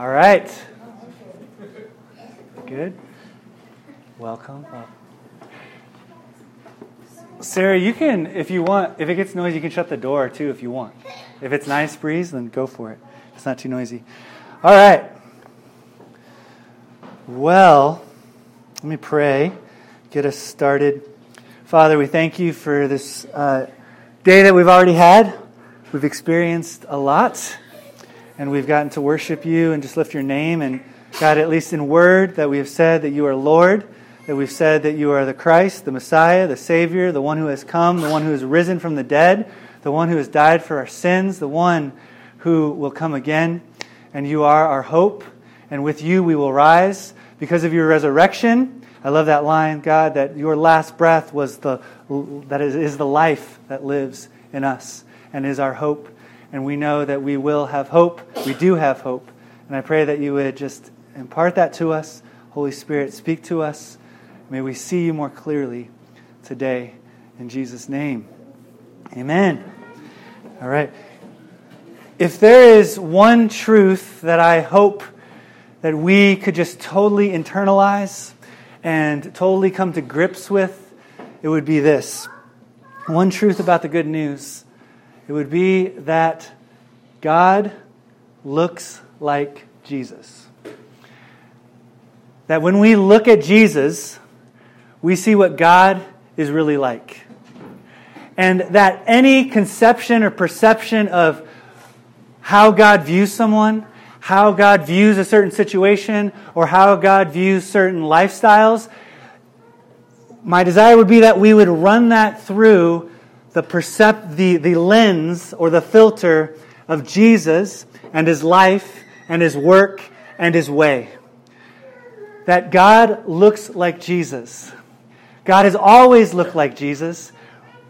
All right. Good. Welcome. Sarah, you can, if you want, if it gets noisy, you can shut the door too if you want. If it's nice breeze, then go for it. It's not too noisy. All right. Well, let me pray, get us started. Father, we thank you for this uh, day that we've already had. We've experienced a lot, and we've gotten to worship you and just lift your name. And God, at least in word, that we have said that you are Lord, that we've said that you are the Christ, the Messiah, the Savior, the one who has come, the one who has risen from the dead, the one who has died for our sins, the one who will come again. And you are our hope, and with you we will rise because of your resurrection. I love that line, God, that your last breath was the that is, is the life that lives in us and is our hope. And we know that we will have hope. We do have hope. And I pray that you would just impart that to us. Holy Spirit, speak to us. May we see you more clearly today. In Jesus' name. Amen. All right. If there is one truth that I hope that we could just totally internalize and totally come to grips with, it would be this. One truth about the good news it would be that God looks like Jesus. That when we look at Jesus, we see what God is really like. And that any conception or perception of how God views someone, how God views a certain situation, or how God views certain lifestyles, my desire would be that we would run that through the, percept, the, the lens or the filter of Jesus and his life and his work and his way. That God looks like Jesus. God has always looked like Jesus.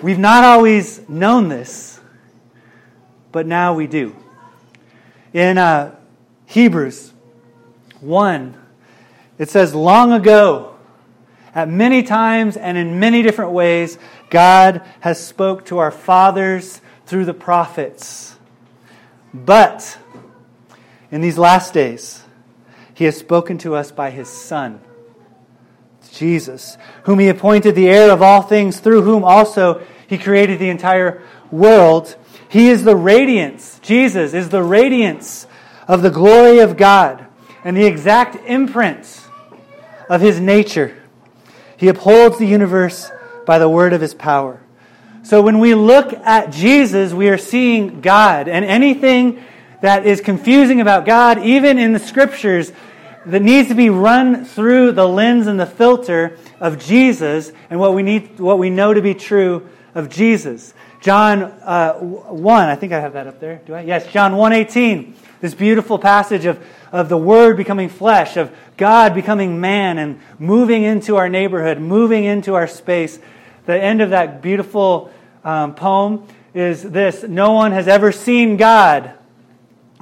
We've not always known this, but now we do. In uh, Hebrews 1, it says, Long ago, at many times and in many different ways, God has spoke to our fathers through the prophets. But in these last days, he has spoken to us by his Son Jesus, whom he appointed the heir of all things, through whom also he created the entire world. He is the radiance, Jesus is the radiance of the glory of God and the exact imprint of his nature. He upholds the universe by the word of his power. So when we look at Jesus, we are seeing God. And anything that is confusing about God, even in the scriptures, that needs to be run through the lens and the filter of Jesus and what we need, what we know to be true of Jesus. John uh, 1, I think I have that up there. Do I? Yes, John 1:18. This beautiful passage of, of the Word becoming flesh, of God becoming man and moving into our neighborhood, moving into our space. The end of that beautiful um, poem is this No one has ever seen God.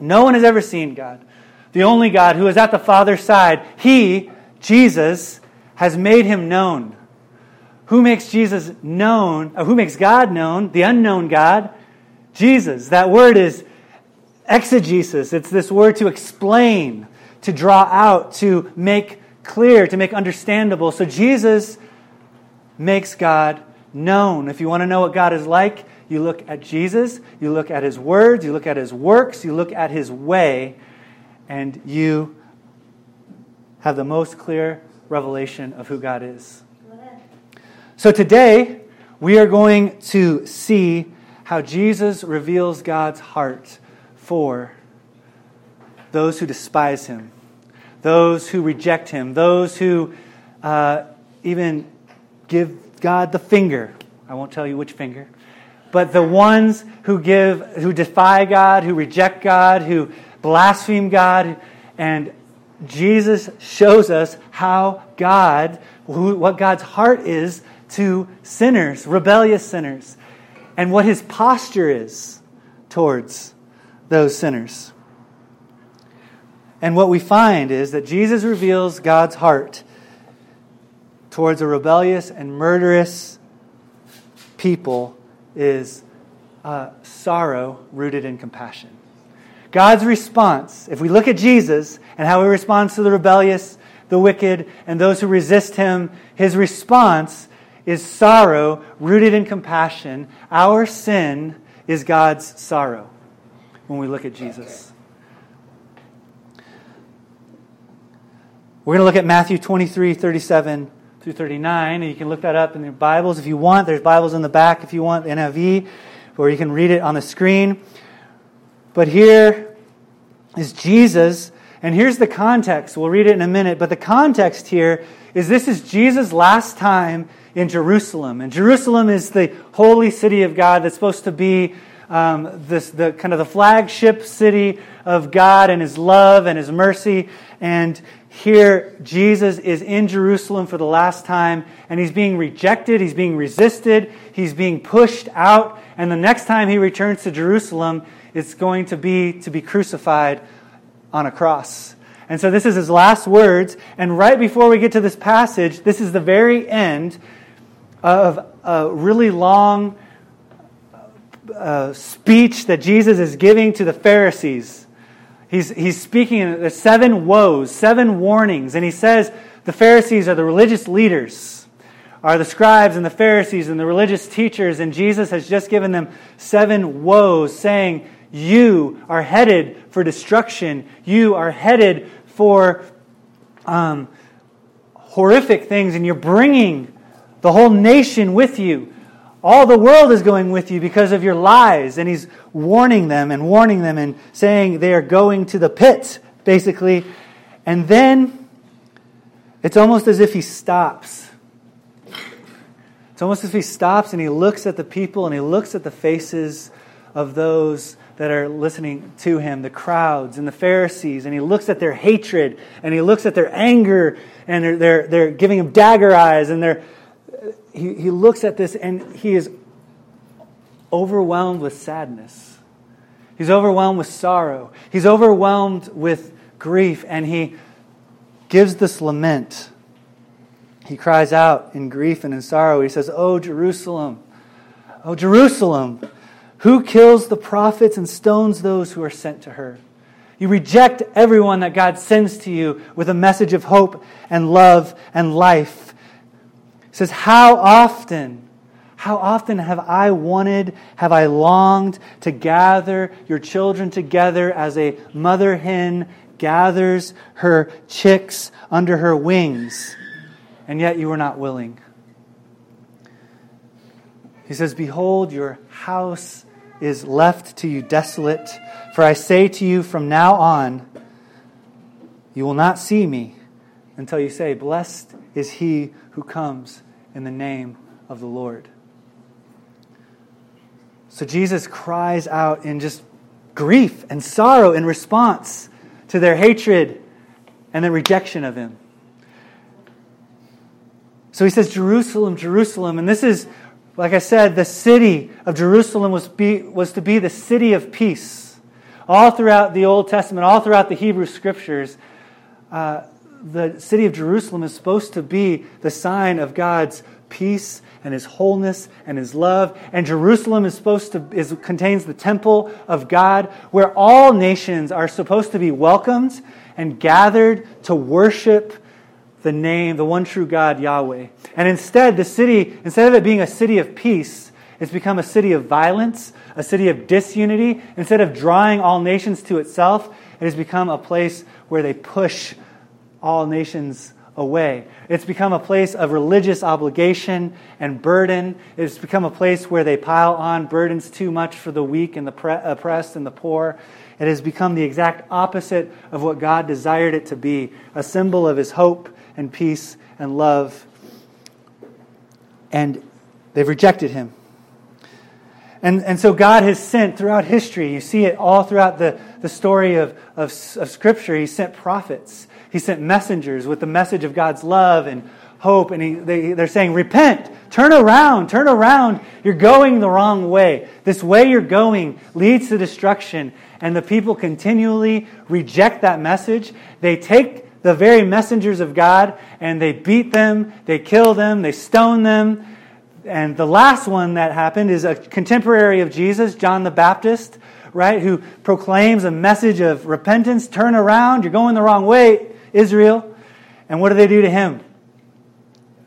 No one has ever seen God the only God who is at the Father's side, he, Jesus, has made him known. Who makes Jesus known? Or who makes God known? The unknown God? Jesus. That word is exegesis. It's this word to explain, to draw out, to make clear, to make understandable. So Jesus makes God known. If you want to know what God is like, you look at Jesus, you look at his words, you look at his works, you look at his way, and you have the most clear revelation of who God is. So today, we are going to see how Jesus reveals God's heart for those who despise him, those who reject him, those who uh, even give God the finger. I won't tell you which finger. But the ones who give, who defy God, who reject God, who blaspheme God. And Jesus shows us how God, who, what God's heart is to sinners, rebellious sinners, and what his posture is towards those sinners. And what we find is that Jesus reveals God's heart towards a rebellious and murderous people is uh, sorrow rooted in compassion. God's response, if we look at Jesus and how he responds to the rebellious, the wicked, and those who resist him, his response is sorrow rooted in compassion. Our sin is God's sorrow when we look at Jesus. We're going to look at Matthew 23 37 through 39, and you can look that up in your Bibles if you want. There's Bibles in the back if you want, NIV, or you can read it on the screen. But here is Jesus, and here's the context. We'll read it in a minute, but the context here is this is Jesus' last time in Jerusalem. And Jerusalem is the holy city of God that's supposed to be um, this, the kind of the flagship city of God and His love and His mercy. And here, Jesus is in Jerusalem for the last time, and he's being rejected, he's being resisted, he's being pushed out. And the next time he returns to Jerusalem, it's going to be to be crucified on a cross. And so this is his last words. And right before we get to this passage, this is the very end of a really long uh, speech that Jesus is giving to the Pharisees. He's, he's speaking, the seven woes, seven warnings, and he says the Pharisees are the religious leaders, are the scribes and the Pharisees and the religious teachers, and Jesus has just given them seven woes, saying, You are headed for destruction. You are headed for um, horrific things, and you're bringing the whole nation with you. All the world is going with you because of your lies. And he's warning them and warning them and saying they are going to the pit, basically. And then it's almost as if he stops. It's almost as if he stops and he looks at the people and he looks at the faces of those that are listening to him, the crowds and the Pharisees, and he looks at their hatred and he looks at their anger and they're, they're, they're giving him dagger eyes and they're he, he looks at this and he is overwhelmed with sadness. He's overwhelmed with sorrow. He's overwhelmed with grief, and he gives this lament. He cries out in grief and in sorrow. He says, Oh, Jerusalem, oh, Jerusalem, who kills the prophets and stones those who are sent to her? You reject everyone that God sends to you with a message of hope and love and life He says, How often, how often have I wanted, have I longed to gather your children together as a mother hen gathers her chicks under her wings, and yet you were not willing? He says, Behold, your house is left to you desolate. For I say to you, from now on, you will not see me until you say, Blessed is he who comes in the name of the Lord. So Jesus cries out in just grief and sorrow in response to their hatred and their rejection of him. So he says, Jerusalem, Jerusalem. And this is, like I said, the city of Jerusalem was, be, was to be the city of peace. All throughout the Old Testament, all throughout the Hebrew scriptures, uh, the city of Jerusalem is supposed to be the sign of God's peace and his wholeness and his love. And Jerusalem is supposed to is, contains the temple of God where all nations are supposed to be welcomed and gathered to worship the name, the one true God, Yahweh. And instead, the city, instead of it being a city of peace, it's become a city of violence, a city of disunity. Instead of drawing all nations to itself, it has become a place where they push all nations away. It's become a place of religious obligation and burden. It's become a place where they pile on burdens too much for the weak and the oppressed and the poor. It has become the exact opposite of what God desired it to be a symbol of his hope and peace and love. And they've rejected him. And, and so God has sent throughout history, you see it all throughout the, the story of, of, of Scripture, He sent prophets he sent messengers with the message of God's love and hope. And he, they, they're saying, Repent, turn around, turn around. You're going the wrong way. This way you're going leads to destruction. And the people continually reject that message. They take the very messengers of God and they beat them, they kill them, they stone them. And the last one that happened is a contemporary of Jesus, John the Baptist, right, who proclaims a message of repentance, turn around, you're going the wrong way, Israel. And what do they do to him?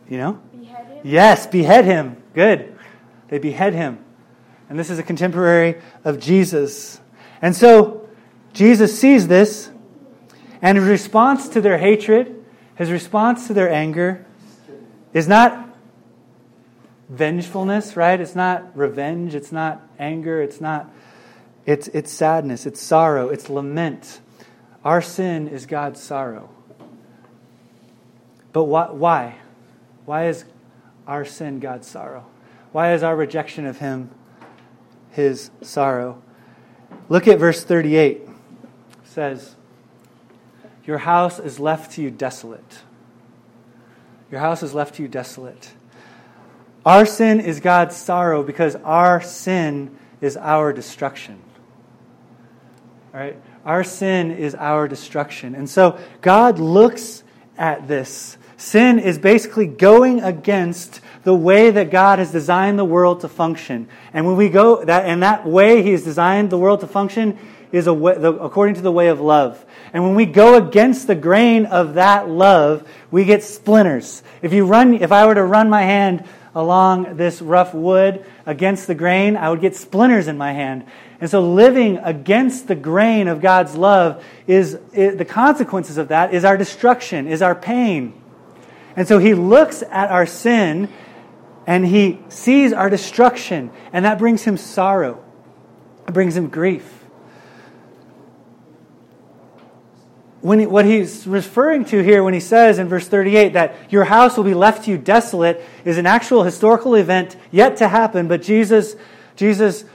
You know? Behead him? Yes, behead him. Good. They behead him. And this is a contemporary of Jesus. And so Jesus sees this, and his response to their hatred, his response to their anger, is not vengefulness, right? It's not revenge, it's not anger, it's not it's it's sadness, it's sorrow, it's lament. Our sin is God's sorrow. But why why? Why is our sin God's sorrow? Why is our rejection of him his sorrow? Look at verse 38. It says, "Your house is left to you desolate." Your house is left to you desolate. Our sin is God's sorrow because our sin is our destruction. Right? Our sin is our destruction. And so God looks at this. Sin is basically going against the way that God has designed the world to function. And when we go that and that way he has designed the world to function is way, the, according to the way of love. And when we go against the grain of that love, we get splinters. If you run if I were to run my hand along this rough wood against the grain, I would get splinters in my hand. And so living against the grain of God's love is it, the consequences of that is our destruction, is our pain. And so he looks at our sin and he sees our destruction, and that brings him sorrow. It brings him grief. When he, what he's referring to here when he says in verse 38 that your house will be left to you desolate is an actual historical event yet to happen, but Jesus, Jesus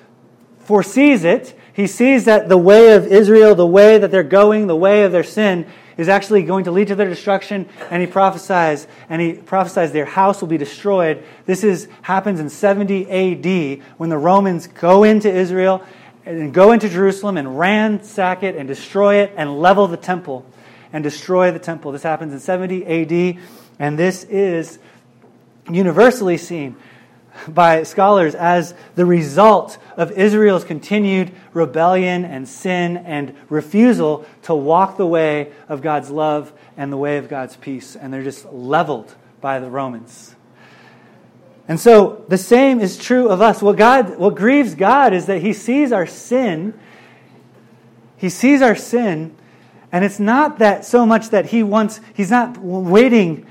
foresees it. He sees that the way of Israel, the way that they're going, the way of their sin, is actually going to lead to their destruction, and he prophesies, and he prophesies their house will be destroyed. This is happens in 70 AD when the Romans go into Israel and go into Jerusalem and ransack it and destroy it and level the temple and destroy the temple. This happens in 70 AD, and this is universally seen by scholars as the result of Israel's continued rebellion and sin and refusal to walk the way of God's love and the way of God's peace. And they're just leveled by the Romans. And so the same is true of us. What God what grieves God is that he sees our sin. He sees our sin, and it's not that so much that he wants he's not waiting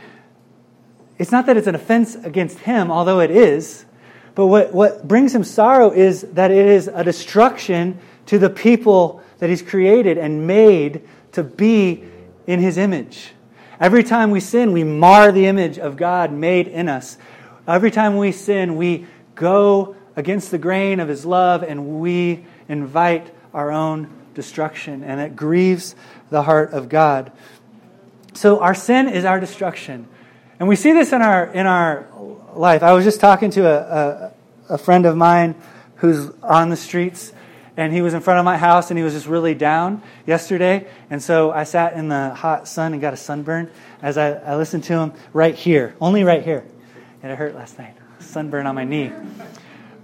it's not that it's an offense against him, although it is. But what, what brings him sorrow is that it is a destruction to the people that he's created and made to be in his image. Every time we sin, we mar the image of God made in us. Every time we sin, we go against the grain of His love and we invite our own destruction, and it grieves the heart of God. So our sin is our destruction. And we see this in our, in our life. I was just talking to a, a, a friend of mine who's on the streets, and he was in front of my house, and he was just really down yesterday. And so I sat in the hot sun and got a sunburn as I, I listened to him right here, only right here and it hurt last night. Sunburn on my knee.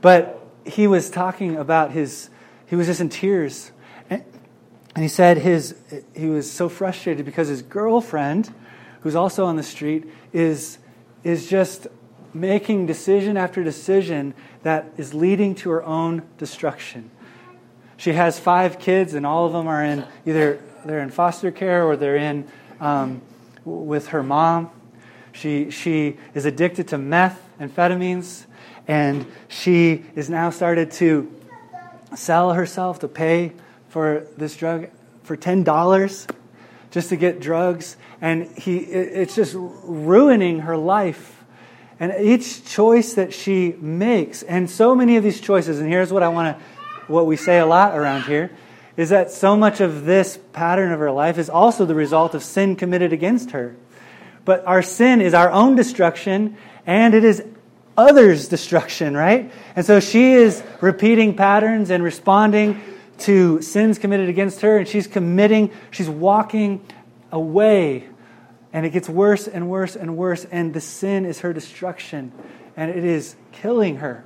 But he was talking about his, he was just in tears. And, he said his, he was so frustrated because his girlfriend, who's also on the street, is, is just making decision after decision that is leading to her own destruction. She has five kids, and all of them are in either they're in foster care or they're in um, with her mom. She, she is addicted to meth, amphetamines, and she is now started to sell herself to pay for this drug for $10 just to get drugs. And he, it's just ruining her life. And each choice that she makes, and so many of these choices, and here's what I want to, what we say a lot around here, is that so much of this pattern of her life is also the result of sin committed against her. But our sin is our own destruction and it is others' destruction, right? And so she is repeating patterns and responding to sins committed against her, and she's committing, she's walking away. And it gets worse and worse and worse, and the sin is her destruction, and it is killing her.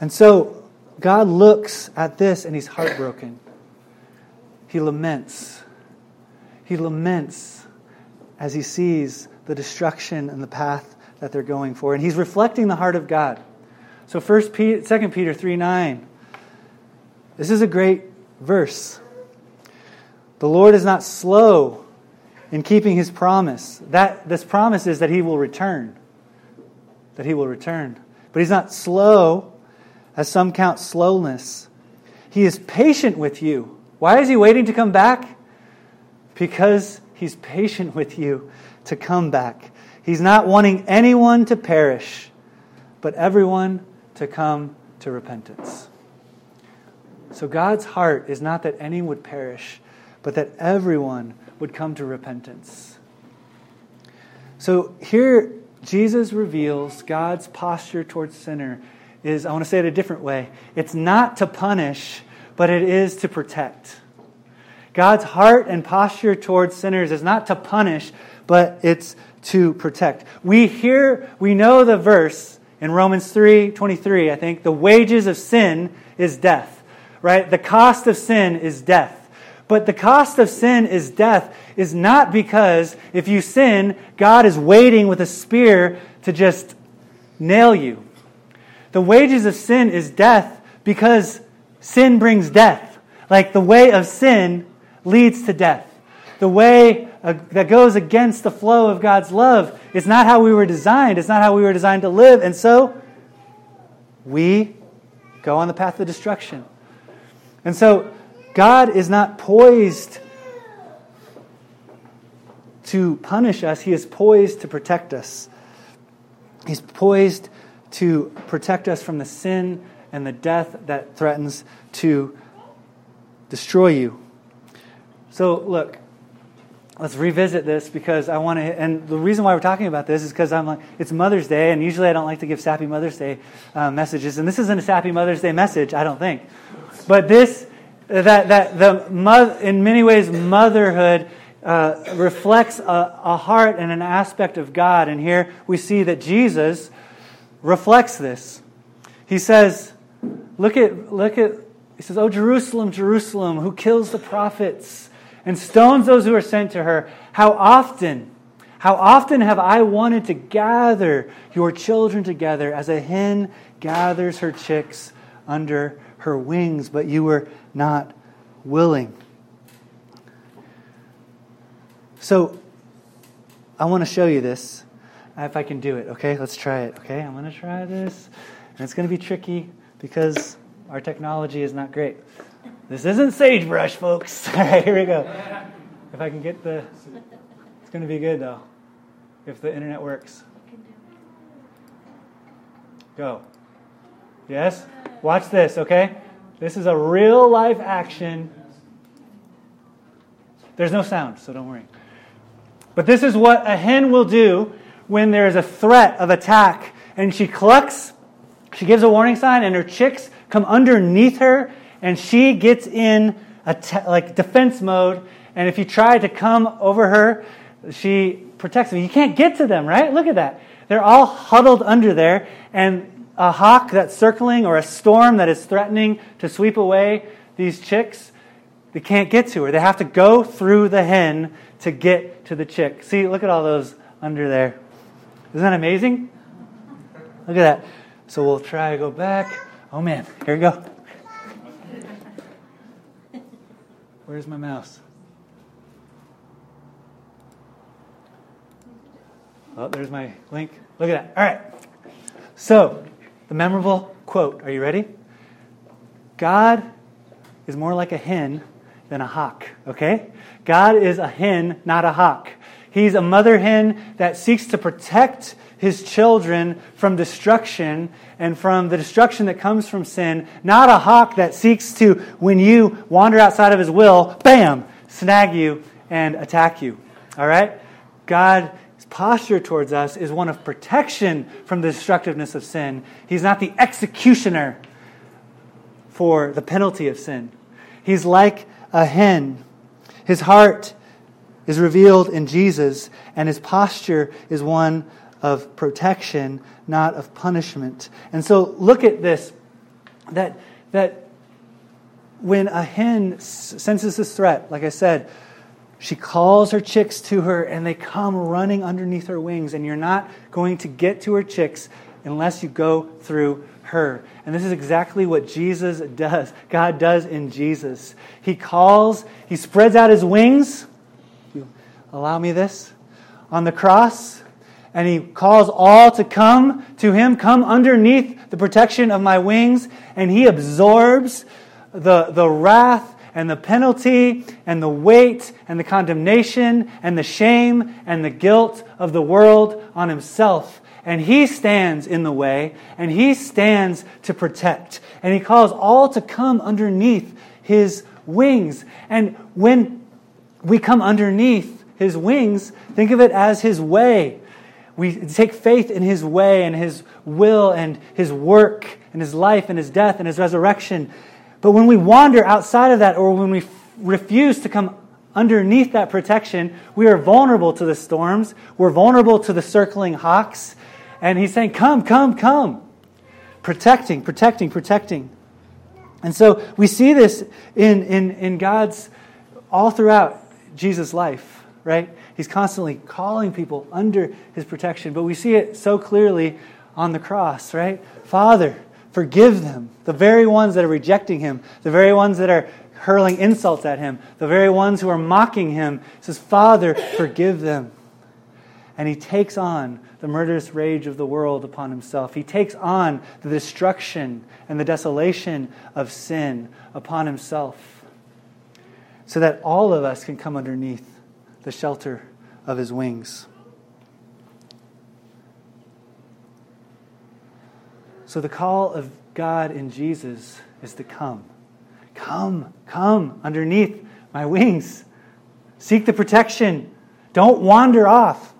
And so, God looks at this and he's heartbroken. He laments. He laments as he sees the destruction and the path that they're going for. And he's reflecting the heart of God. So first Peter, 2 Peter 3 9. This is a great verse. The Lord is not slow in keeping his promise. That this promise is that he will return. That he will return. But he's not slow, as some count slowness. He is patient with you. Why is he waiting to come back? Because he's patient with you to come back. He's not wanting anyone to perish, but everyone to come to repentance. So God's heart is not that any would perish, but that everyone would come to repentance. So here, Jesus reveals God's posture towards sinner is, I want to say it a different way. It's not to punish, but it is to protect. God's heart and posture towards sinners is not to punish, but it's to protect. We hear, we know the verse in Romans 3 23, I think, the wages of sin is death, right? The cost of sin is death. But the cost of sin is death is not because if you sin, God is waiting with a spear to just nail you. The wages of sin is death because sin brings death. Like the way of sin leads to death. The way uh, that goes against the flow of God's love is not how we were designed. It's not how we were designed to live. And so we go on the path of destruction. And so God is not poised to punish us, He is poised to protect us. He's poised to protect us from the sin and the death that threatens to destroy you. So, look, let's revisit this because I want to. And the reason why we're talking about this is because I'm like, it's Mother's Day, and usually I don't like to give sappy Mother's Day uh, messages. And this isn't a sappy Mother's Day message, I don't think. But this, that, that the, in many ways, motherhood uh, reflects a, a heart and an aspect of God. And here we see that Jesus reflects this. He says, look at, look at, he says, Oh, Jerusalem, Jerusalem, who kills the prophets and stones those who are sent to her. How often, how often have I wanted to gather your children together as a hen gathers her chicks under her wings, but you were not willing. So, I want to show you this. If I can do it, okay? Let's try it, okay? I'm going to try this. And it's going to be tricky because our technology is not great. This isn't sagebrush, folks. All right, here we go. If I can get the. It's going to be good, though, if the internet works. Go. Yes? Watch this, okay? This is a real life action. There's no sound, so don't worry. But this is what a hen will do when there is a threat of attack. And she clucks, she gives a warning sign, and her chicks come underneath her and she gets in te- like defense mode. And if you try to come over her, she protects them. You can't get to them, right? Look at that. They're all huddled under there, and a hawk that's circling or a storm that is threatening to sweep away these chicks, they can't get to her. They have to go through the hen to get to the chick. See, look at all those under there. Isn't that amazing? Look at that. So we'll try to go back. Oh man, here we go. Where's my mouse? Oh, there's my link. Look at that. All right. So, the memorable quote. Are you ready? God is more like a hen than a hawk, okay? God is a hen, not a hawk. He's a mother hen that seeks to protect his children from destruction and from the destruction that comes from sin, not a hawk that seeks to, when you wander outside of his will, bam, snag you and attack you. All right? God's posture towards us is one of protection from the destructiveness of sin. He's not the executioner for the penalty of sin. He's like a hen. His heart is revealed in Jesus, and his posture is one of protection, not of punishment. And so look at this that that when a hen senses this threat, like I said, she calls her chicks to her and they come running underneath her wings, and you're not going to get to her chicks unless you go through her. And this is exactly what Jesus does. God does in Jesus. He calls, he spreads out his wings. Allow me this? On the cross, and he calls all to come to him, come underneath the protection of my wings, and he absorbs the, the wrath and the penalty and the weight and the condemnation and the shame and the guilt of the world on himself. And he stands in the way and he stands to protect. And he calls all to come underneath his wings. And when we come underneath his wings, think of it as his way. We take faith in his way and his will and his work and his life and his death and his resurrection. But when we wander outside of that or when we refuse to come underneath that protection, we are vulnerable to the storms. We're vulnerable to the circling hawks. And he's saying, Come, come, come. Protecting, protecting, protecting. And so we see this in, in, in God's, all throughout Jesus' life, right? He's constantly calling people under his protection. But we see it so clearly on the cross, right? Father, forgive them. The very ones that are rejecting him, the very ones that are hurling insults at him, the very ones who are mocking him. He says, Father, forgive them. And he takes on the murderous rage of the world upon himself. He takes on the destruction and the desolation of sin upon himself so that all of us can come underneath the shelter of his wings. So the call of God in Jesus is to come. Come, come underneath my wings. Seek the protection. Don't wander off.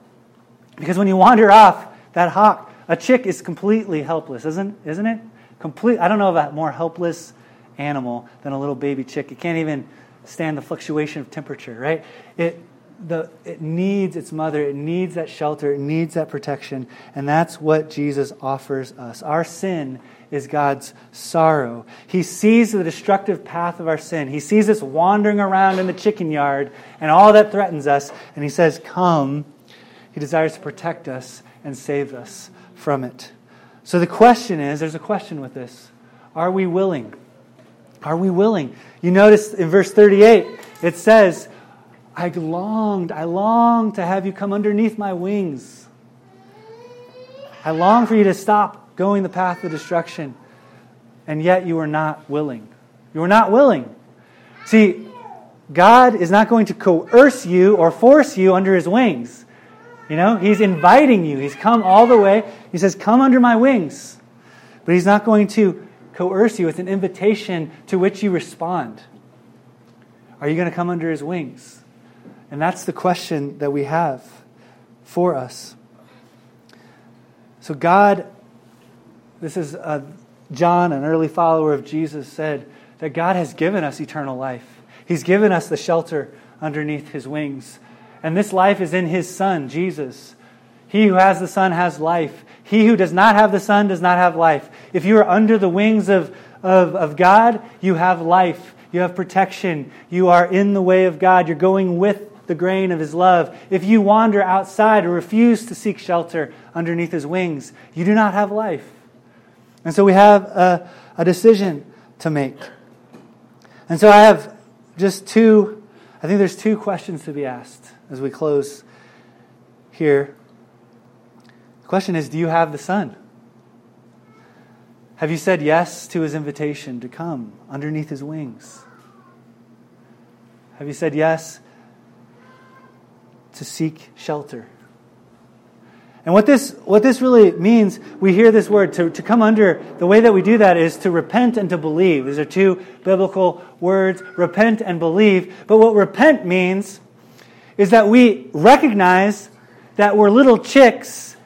Because when you wander off, that hawk, a chick is completely helpless, isn't, isn't it? Complete, I don't know of a more helpless animal than a little baby chick. It can't even stand the fluctuation of temperature, right? It, the, it needs its mother, it needs that shelter, it needs that protection, and that's what Jesus offers us. Our sin is God's sorrow. He sees the destructive path of our sin. He sees us wandering around in the chicken yard and all that threatens us, and He says, Come he desires to protect us and save us from it. So the question is there's a question with this. Are we willing? Are we willing? You notice in verse 38, it says, I longed, I long to have you come underneath my wings. I long for you to stop going the path of destruction, and yet you are not willing. You are not willing. See, God is not going to coerce you or force you under his wings. You know, he's inviting you. He's come all the way. He says, Come under my wings. But he's not going to coerce you with an invitation to which you respond. Are you going to come under his wings? And that's the question that we have for us. So, God, this is uh, John, an early follower of Jesus, said that God has given us eternal life. He's given us the shelter underneath his wings. And this life is in his Son, Jesus. He who has the Son has life. He who does not have the Son does not have life. If you are under the wings of, of, of God, you have life. You have protection. You are in the way of God. You're going with the grain of his love. If you wander outside or refuse to seek shelter underneath his wings, you do not have life. And so we have a, a decision to make. And so I have just two, I think there's two questions to be asked as we close here. The question is Do you have the Son? Have you said yes to his invitation to come underneath his wings? Have you said yes to seek shelter? And what this, what this really means, we hear this word, to, to come under, the way that we do that is to repent and to believe. These are two biblical words, repent and believe. But what repent means is that we recognize that we're little chicks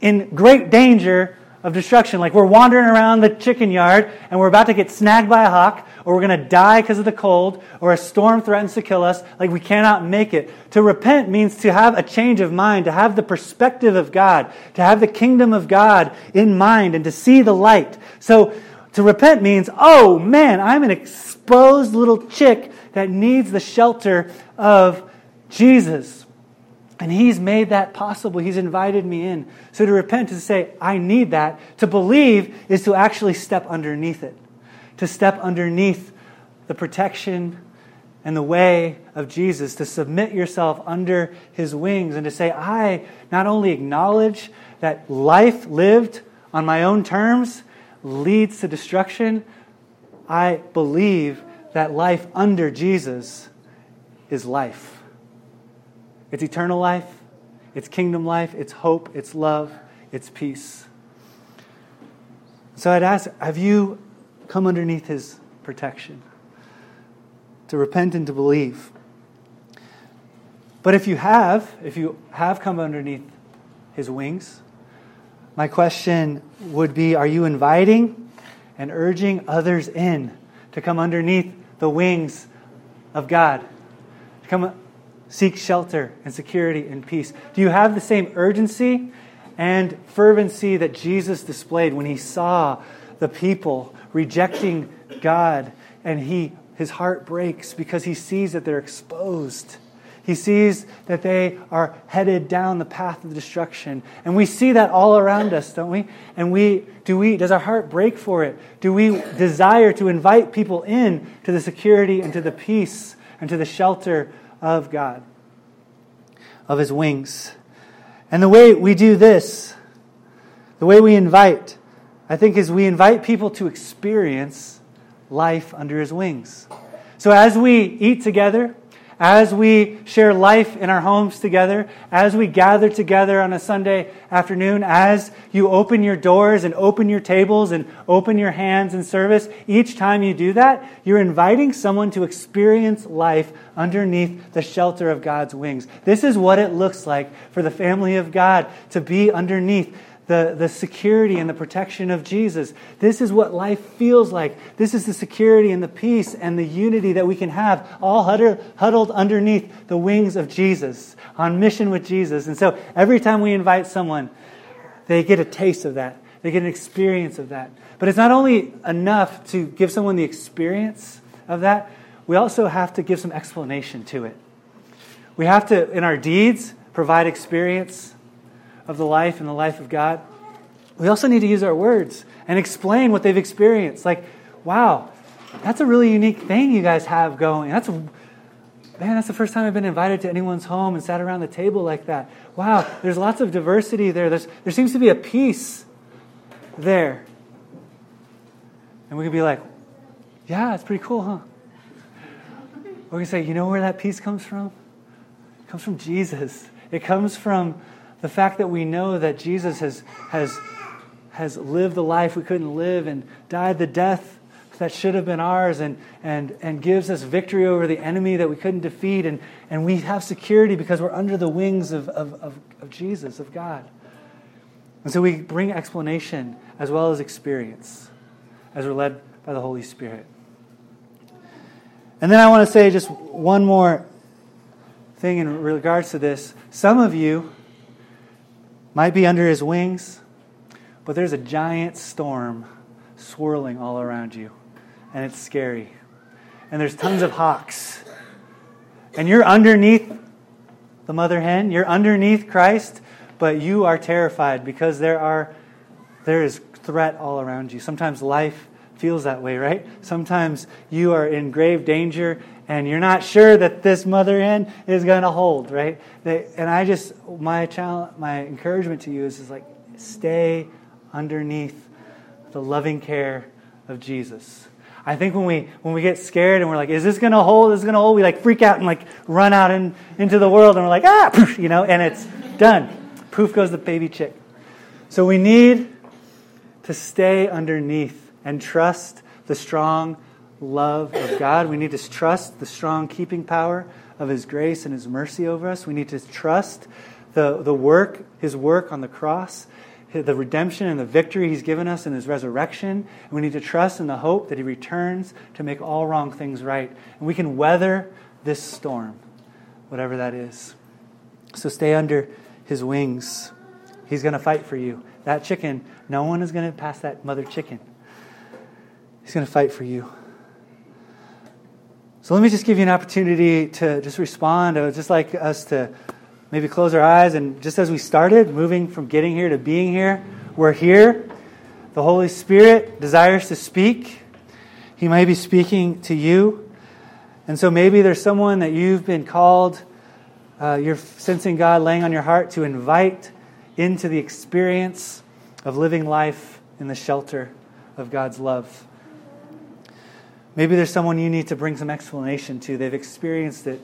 in great danger of destruction. Like we're wandering around the chicken yard and we're about to get snagged by a hawk, or we're going to die because of the cold, or a storm threatens to kill us. Like we cannot make it. To repent means to have a change of mind, to have the perspective of God, to have the kingdom of God in mind, and to see the light. So To repent means, oh man, I'm an exposed little chick that needs the shelter of Jesus. And He's made that possible. He's invited me in. So to repent is to say, I need that. To believe is to actually step underneath it, to step underneath the protection and the way of Jesus, to submit yourself under His wings, and to say, I not only acknowledge that life lived on my own terms leads to destruction, I believe that life under Jesus is life. It's eternal life, it's kingdom life, it's hope, it's love, it's peace. So I'd ask have you come underneath his protection? To repent and to believe. But if you have, if you have come underneath his wings, my question would be Are you inviting and urging others in to come underneath the wings of God? To come seek shelter and security and peace? Do you have the same urgency and fervency that Jesus displayed when he saw the people rejecting God and he his heart breaks because he sees that they're exposed he sees that they are headed down the path of destruction. And we see that all around us, don't we? And we do we does our heart break for it? Do we desire to invite people in to the security and to the peace and to the shelter of God? Of his wings. And the way we do this, the way we invite, I think is we invite people to experience life under his wings. So as we eat together, as we share life in our homes together, as we gather together on a Sunday afternoon, as you open your doors and open your tables and open your hands in service, each time you do that, you're inviting someone to experience life underneath the shelter of God's wings. This is what it looks like for the family of God to be underneath the, the security and the protection of Jesus. This is what life feels like. This is the security and the peace and the unity that we can have, all huddled underneath the wings of Jesus, on mission with Jesus. And so every time we invite someone, they get a taste of that, they get an experience of that. But it's not only enough to give someone the experience of that, we also have to give some explanation to it. We have to, in our deeds, provide experience of the life and the life of God, we also need to use our words and explain what they've experienced. Like, wow, that's a really unique thing you guys have going. That's a, man, that's the first time I've been invited to anyone's home and sat around the table like that. Wow, there's lots of diversity there. There's, there seems to be a peace there. And we can be like, yeah, it's pretty cool, huh? Or we can say, you know where that peace comes from? It comes from Jesus. It comes from the fact that we know that Jesus has, has, has lived the life we couldn't live and died the death that should have been ours and, and, and gives us victory over the enemy that we couldn't defeat. And, and we have security because we're under the wings of, of, of, of Jesus, of God. And so we bring explanation as well as experience as we're led by the Holy Spirit. And then I want to say just one more thing in regards to this. Some of you might be under his wings, but there's a giant storm swirling all around you, and it's scary. And there's tons of hawks. And you're underneath the mother hen, you're underneath Christ, but you are terrified because there are there is threat all around you. Sometimes life feels that way, right? Sometimes you are in grave danger and you're not sure that this mother hen is going to hold, right? and I just, my challenge, my encouragement to you is, is like, stay underneath the loving care of Jesus. I think when we when we get scared and we're like, is this going to hold? Is this going to hold? We like freak out and like run out in, into the world and we're like, ah, poof, you know, and it's done. Poof goes the baby chick. So we need to stay underneath and trust the strong love of God. We need to trust the strong keeping power of His grace and His mercy over us. We need to trust the, the work, His work on the cross, the redemption and the victory He's given us in His resurrection. And we need to trust in the hope that He returns to make all wrong things right. And we can weather this storm, whatever that is. So stay under His wings. He's going to fight for you. That chicken, no one is going to pass that mother chicken. He's going to fight for you. So let me just give you an opportunity to just respond. I would just like us to maybe close our eyes and just as we started, moving from getting here to being here, we're here. The Holy Spirit desires to speak. He may be speaking to you. And so maybe there's someone that you've been called, uh, you're sensing God laying on your heart to invite into the experience of living life in the shelter of God's love. Maybe there's someone you need to bring some explanation to. They've experienced it,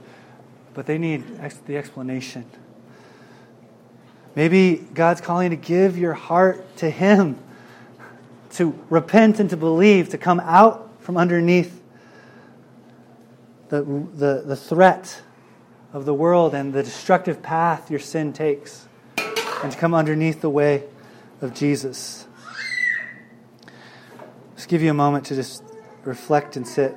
but they need the explanation. Maybe God's calling to give your heart to Him, to repent and to believe, to come out from underneath the, the, the threat of the world and the destructive path your sin takes, and to come underneath the way of Jesus. Just give you a moment to just reflect and sit.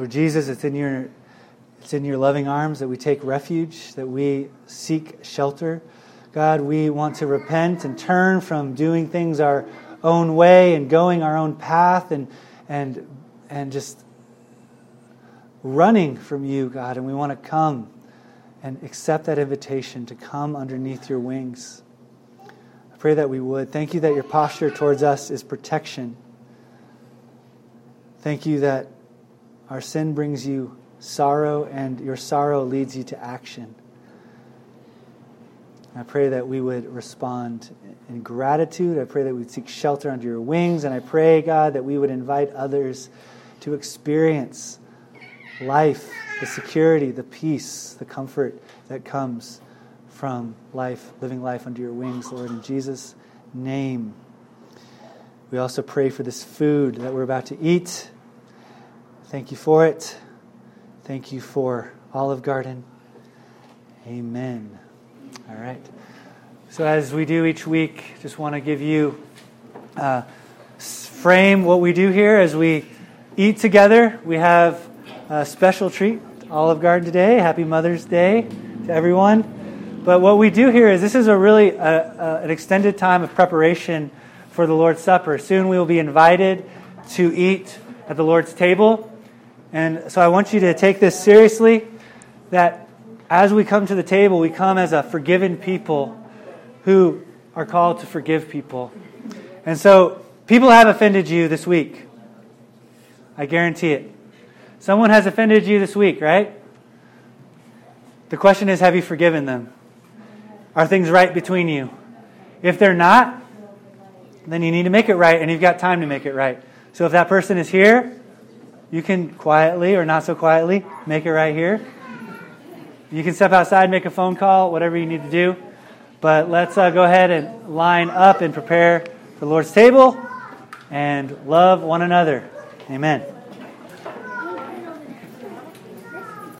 Lord Jesus, it's in your it's in your loving arms that we take refuge, that we seek shelter. God, we want to repent and turn from doing things our own way and going our own path and and and just running from you, God, and we want to come and accept that invitation to come underneath your wings. I pray that we would. Thank you that your posture towards us is protection. Thank you that our sin brings you sorrow, and your sorrow leads you to action. I pray that we would respond in gratitude. I pray that we'd seek shelter under your wings. And I pray, God, that we would invite others to experience life, the security, the peace, the comfort that comes from life, living life under your wings, Lord, in Jesus' name. We also pray for this food that we're about to eat. Thank you for it. Thank you for Olive Garden. Amen. All right. So, as we do each week, just want to give you uh, frame what we do here as we eat together. We have a special treat, Olive Garden today. Happy Mother's Day to everyone. But what we do here is this is a really uh, uh, an extended time of preparation for the Lord's Supper. Soon we will be invited to eat at the Lord's table. And so I want you to take this seriously that as we come to the table, we come as a forgiven people who are called to forgive people. And so people have offended you this week. I guarantee it. Someone has offended you this week, right? The question is have you forgiven them? Are things right between you? If they're not, then you need to make it right, and you've got time to make it right. So if that person is here, you can quietly or not so quietly make it right here. You can step outside, make a phone call, whatever you need to do. But let's uh, go ahead and line up and prepare for the Lord's table and love one another. Amen.